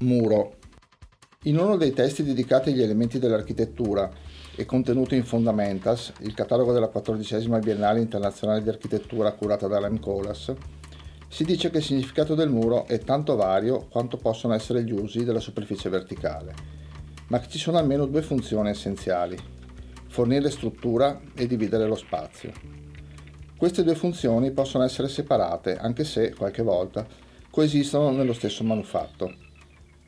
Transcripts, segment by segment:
Muro. In uno dei testi dedicati agli elementi dell'architettura e contenuto in Fundamentals, il catalogo della 14 Biennale Internazionale di Architettura curata da Colas, si dice che il significato del muro è tanto vario quanto possono essere gli usi della superficie verticale, ma che ci sono almeno due funzioni essenziali, fornire struttura e dividere lo spazio. Queste due funzioni possono essere separate, anche se, qualche volta, coesistono nello stesso manufatto.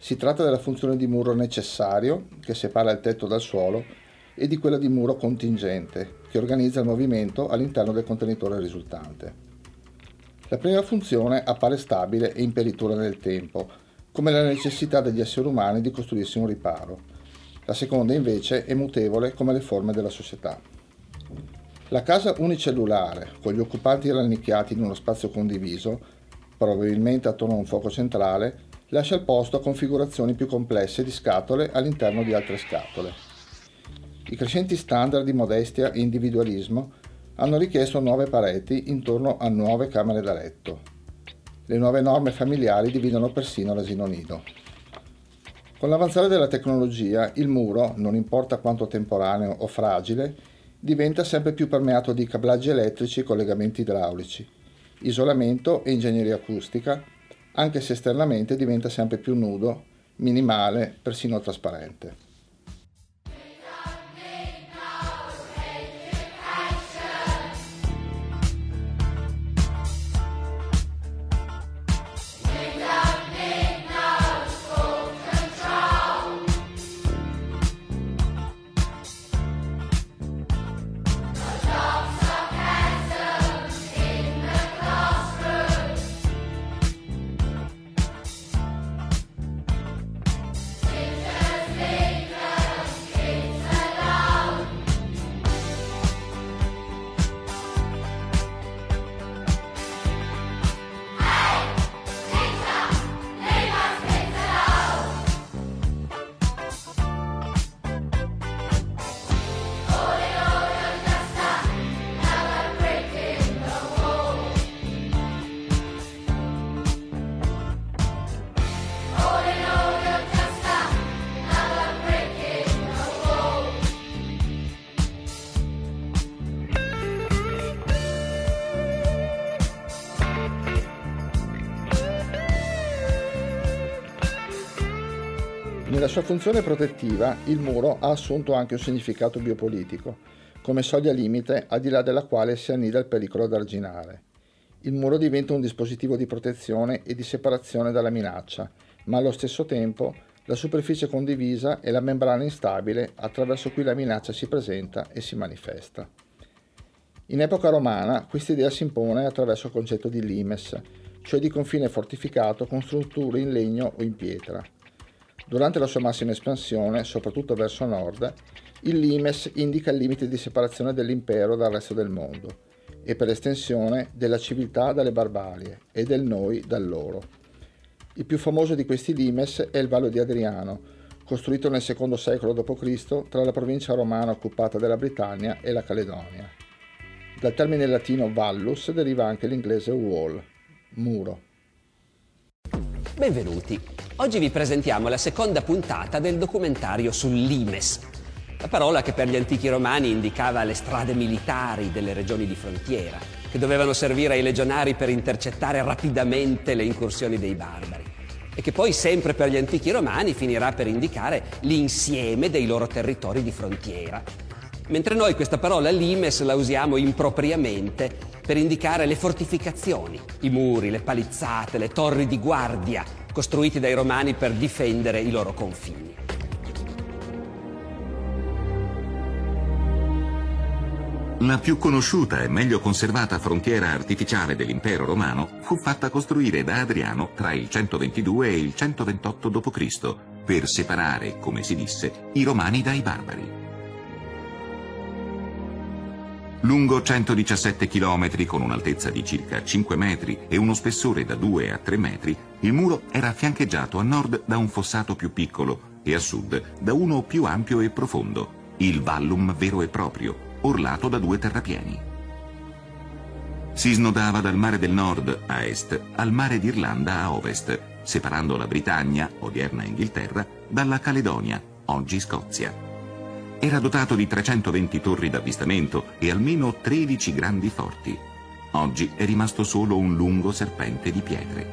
Si tratta della funzione di muro necessario, che separa il tetto dal suolo, e di quella di muro contingente, che organizza il movimento all'interno del contenitore risultante. La prima funzione appare stabile e imperitura nel tempo, come la necessità degli esseri umani di costruirsi un riparo. La seconda invece è mutevole come le forme della società. La casa unicellulare, con gli occupanti rannicchiati in uno spazio condiviso, probabilmente attorno a un fuoco centrale, lascia il posto a configurazioni più complesse di scatole all'interno di altre scatole. I crescenti standard di modestia e individualismo hanno richiesto nuove pareti intorno a nuove camere da letto. Le nuove norme familiari dividono persino l'asino nido. Con l'avanzare della tecnologia, il muro, non importa quanto temporaneo o fragile, diventa sempre più permeato di cablaggi elettrici e collegamenti idraulici, isolamento e ingegneria acustica, anche se esternamente diventa sempre più nudo, minimale, persino trasparente. Nella sua funzione protettiva, il muro ha assunto anche un significato biopolitico, come soglia limite al di là della quale si annida il pericolo d'arginare. Il muro diventa un dispositivo di protezione e di separazione dalla minaccia, ma allo stesso tempo la superficie condivisa è la membrana instabile attraverso cui la minaccia si presenta e si manifesta. In epoca romana questa idea si impone attraverso il concetto di limes, cioè di confine fortificato con strutture in legno o in pietra. Durante la sua massima espansione, soprattutto verso nord, il limes indica il limite di separazione dell'impero dal resto del mondo e per estensione della civiltà dalle barbarie e del noi dal loro. Il più famoso di questi limes è il Vallo di Adriano, costruito nel secondo secolo d.C. tra la provincia romana occupata della Britannia e la Caledonia. Dal termine latino vallus deriva anche l'inglese wall, muro. Benvenuti. Oggi vi presentiamo la seconda puntata del documentario sul limes, la parola che per gli antichi romani indicava le strade militari delle regioni di frontiera, che dovevano servire ai legionari per intercettare rapidamente le incursioni dei barbari e che poi sempre per gli antichi romani finirà per indicare l'insieme dei loro territori di frontiera. Mentre noi questa parola limes la usiamo impropriamente per indicare le fortificazioni, i muri, le palizzate, le torri di guardia costruiti dai romani per difendere i loro confini. La più conosciuta e meglio conservata frontiera artificiale dell'impero romano fu fatta costruire da Adriano tra il 122 e il 128 d.C. per separare, come si disse, i romani dai barbari. Lungo 117 km con un'altezza di circa 5 metri e uno spessore da 2 a 3 metri, il muro era fiancheggiato a nord da un fossato più piccolo e a sud da uno più ampio e profondo, il vallum vero e proprio, orlato da due terrapieni. Si snodava dal mare del nord a est al mare d'Irlanda a ovest separando la Britannia, odierna Inghilterra, dalla Caledonia, oggi Scozia. Era dotato di 320 torri d'avvistamento e almeno 13 grandi forti. Oggi è rimasto solo un lungo serpente di pietre.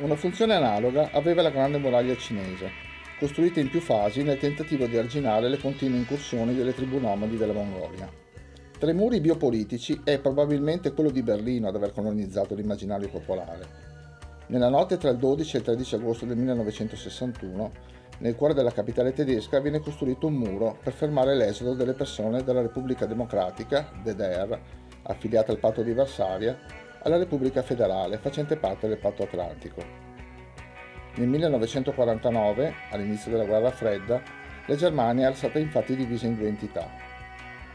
Una funzione analoga aveva la grande muraglia cinese, costruita in più fasi nel tentativo di arginare le continue incursioni delle tribù nomadi della Mongolia. Tra i muri biopolitici è probabilmente quello di Berlino ad aver colonizzato l'immaginario popolare. Nella notte tra il 12 e il 13 agosto del 1961, nel cuore della capitale tedesca viene costruito un muro per fermare l'esodo delle persone dalla Repubblica Democratica, DDR, affiliata al patto di Varsavia, alla Repubblica Federale, facente parte del patto atlantico. Nel 1949, all'inizio della guerra fredda, la Germania era stata infatti divisa in due entità,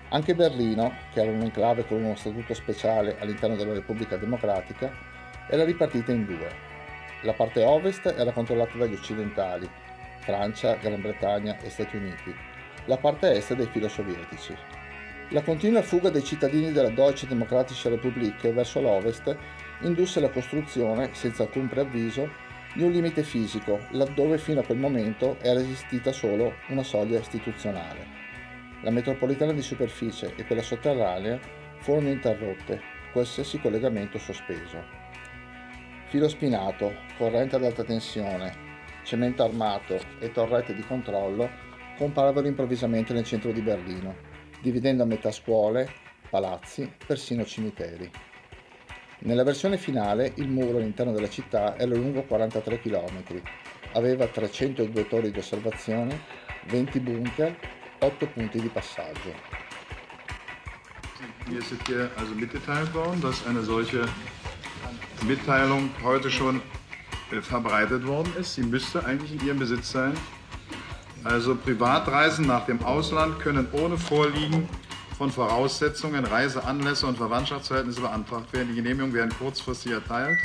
anche Berlino, che era un enclave con uno statuto speciale all'interno della Repubblica Democratica, era ripartita in due. La parte ovest era controllata dagli occidentali, Francia, Gran Bretagna e Stati Uniti, la parte est dai filosovietici. La continua fuga dei cittadini della Deutsche Demokratische Republik verso l'ovest indusse la costruzione, senza alcun preavviso, di un limite fisico, laddove fino a quel momento era esistita solo una soglia istituzionale. La metropolitana di superficie e quella sotterranea furono interrotte, qualsiasi collegamento sospeso. Filo spinato, corrente ad alta tensione, cemento armato e torrette di controllo comparavano improvvisamente nel centro di Berlino, dividendo a metà scuole, palazzi, persino cimiteri. Nella versione finale il muro all'interno della città era lungo 43 km, aveva 302 torri di osservazione, 20 bunker 8 punti di passaggio. Mir ist hier also mitgeteilt worden, dass eine solche Mitteilung heute schon äh, verbreitet worden ist. Sie müsste eigentlich in Ihrem Besitz sein. Also Privatreisen nach dem Ausland können ohne Vorliegen von Voraussetzungen, Reiseanlässe und Verwandtschaftsverhältnisse beantragt werden. Die Genehmigungen werden kurzfristig erteilt.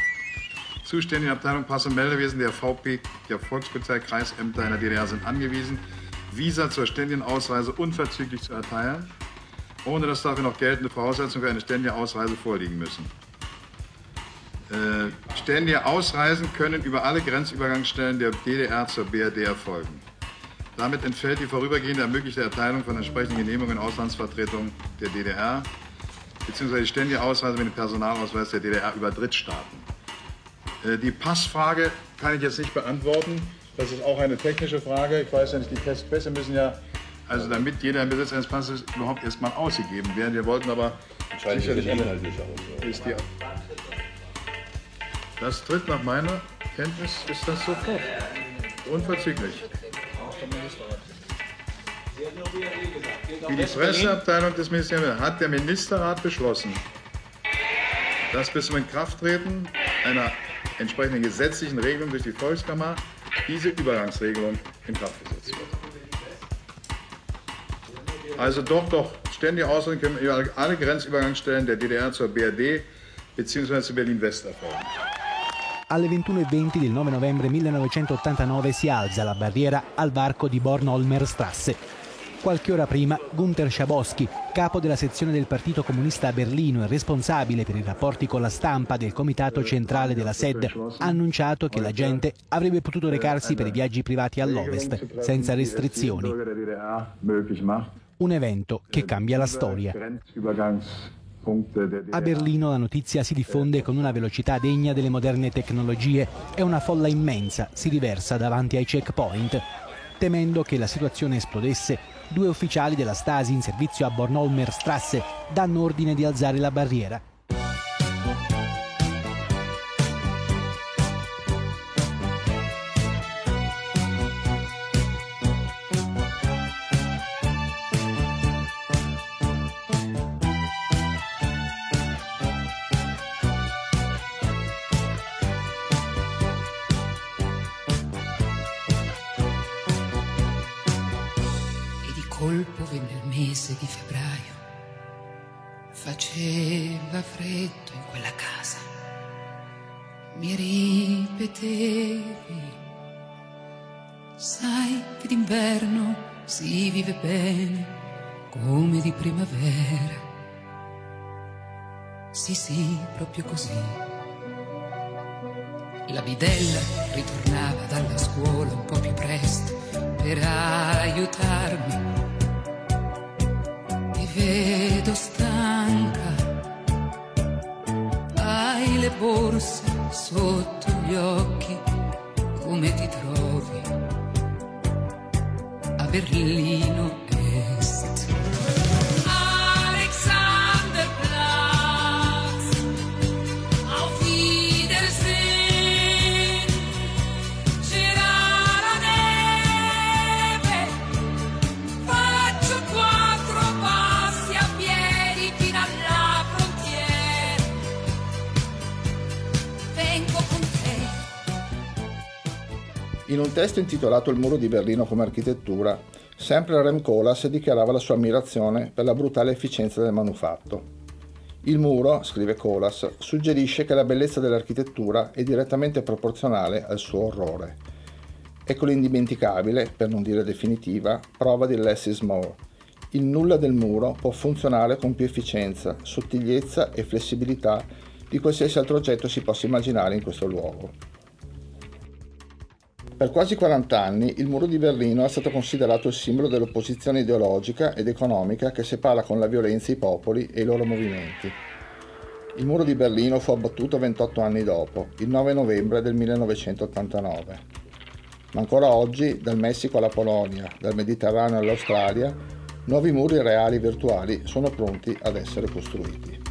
Zuständige Abteilung Pass- und Meldewesen der VP, der Volkspolizei, Kreisämter in der DDR sind angewiesen, Visa zur ständigen Ausreise unverzüglich zu erteilen, ohne dass dafür noch geltende Voraussetzungen für eine ständige Ausreise vorliegen müssen. Äh, ständige Ausreisen können über alle Grenzübergangsstellen der DDR zur BRD erfolgen. Damit entfällt die vorübergehende ermöglichte Erteilung von entsprechenden Genehmigungen in Auslandsvertretungen der DDR bzw. die ständige Ausreise mit dem Personalausweis der DDR über Drittstaaten. Äh, die Passfrage kann ich jetzt nicht beantworten. Das ist auch eine technische Frage. Ich weiß ja nicht, die Testpässe müssen ja, also damit jeder im Besitz eines Passes überhaupt erstmal ausgegeben werden. Wir wollten aber sicherlich ist die, Das tritt nach meiner Kenntnis, ist das sofort. Unverzüglich. Wie die Presseabteilung des Ministeriums hat der Ministerrat beschlossen, dass bis zum Inkrafttreten einer entsprechenden gesetzlichen Regelung durch die Volkskammer diese Übergangsregelung in Kraft gesetzt wird. Also doch, doch, ständige Ausländer können über alle Grenzübergangsstellen der DDR zur BRD bzw. zu Berlin-West erfolgen. Alle 21.20 del 9 novembre 1989 si alza la barriera al varco di Bornholmer-Strasse Qualche ora prima, Gunther Schabowski, capo della sezione del Partito Comunista a Berlino e responsabile per i rapporti con la stampa del Comitato Centrale della SED, ha annunciato che la gente avrebbe potuto recarsi per i viaggi privati all'ovest senza restrizioni. Un evento che cambia la storia. A Berlino la notizia si diffonde con una velocità degna delle moderne tecnologie e una folla immensa si riversa davanti ai checkpoint. Temendo che la situazione esplodesse, due ufficiali della Stasi in servizio a Bornholmer Strasse danno ordine di alzare la barriera ripetevi, sai che d'inverno si vive bene come di primavera. Sì, sì, proprio così. La bidella ritornava dalla scuola un po' più presto per aiutarmi. Ti vedo stanca, hai le borse sotto gli occhi, come ti trovi? A Berlino In un testo intitolato Il muro di Berlino come architettura, sempre Rem Koolhaas dichiarava la sua ammirazione per la brutale efficienza del manufatto. Il muro, scrive Koolhaas, suggerisce che la bellezza dell'architettura è direttamente proporzionale al suo orrore. Ecco l'indimenticabile, per non dire definitiva, prova di less is more. Il nulla del muro può funzionare con più efficienza, sottigliezza e flessibilità di qualsiasi altro oggetto si possa immaginare in questo luogo. Per quasi 40 anni il muro di Berlino è stato considerato il simbolo dell'opposizione ideologica ed economica che separa con la violenza i popoli e i loro movimenti. Il muro di Berlino fu abbattuto 28 anni dopo, il 9 novembre del 1989. Ma ancora oggi, dal Messico alla Polonia, dal Mediterraneo all'Australia, nuovi muri reali e virtuali sono pronti ad essere costruiti.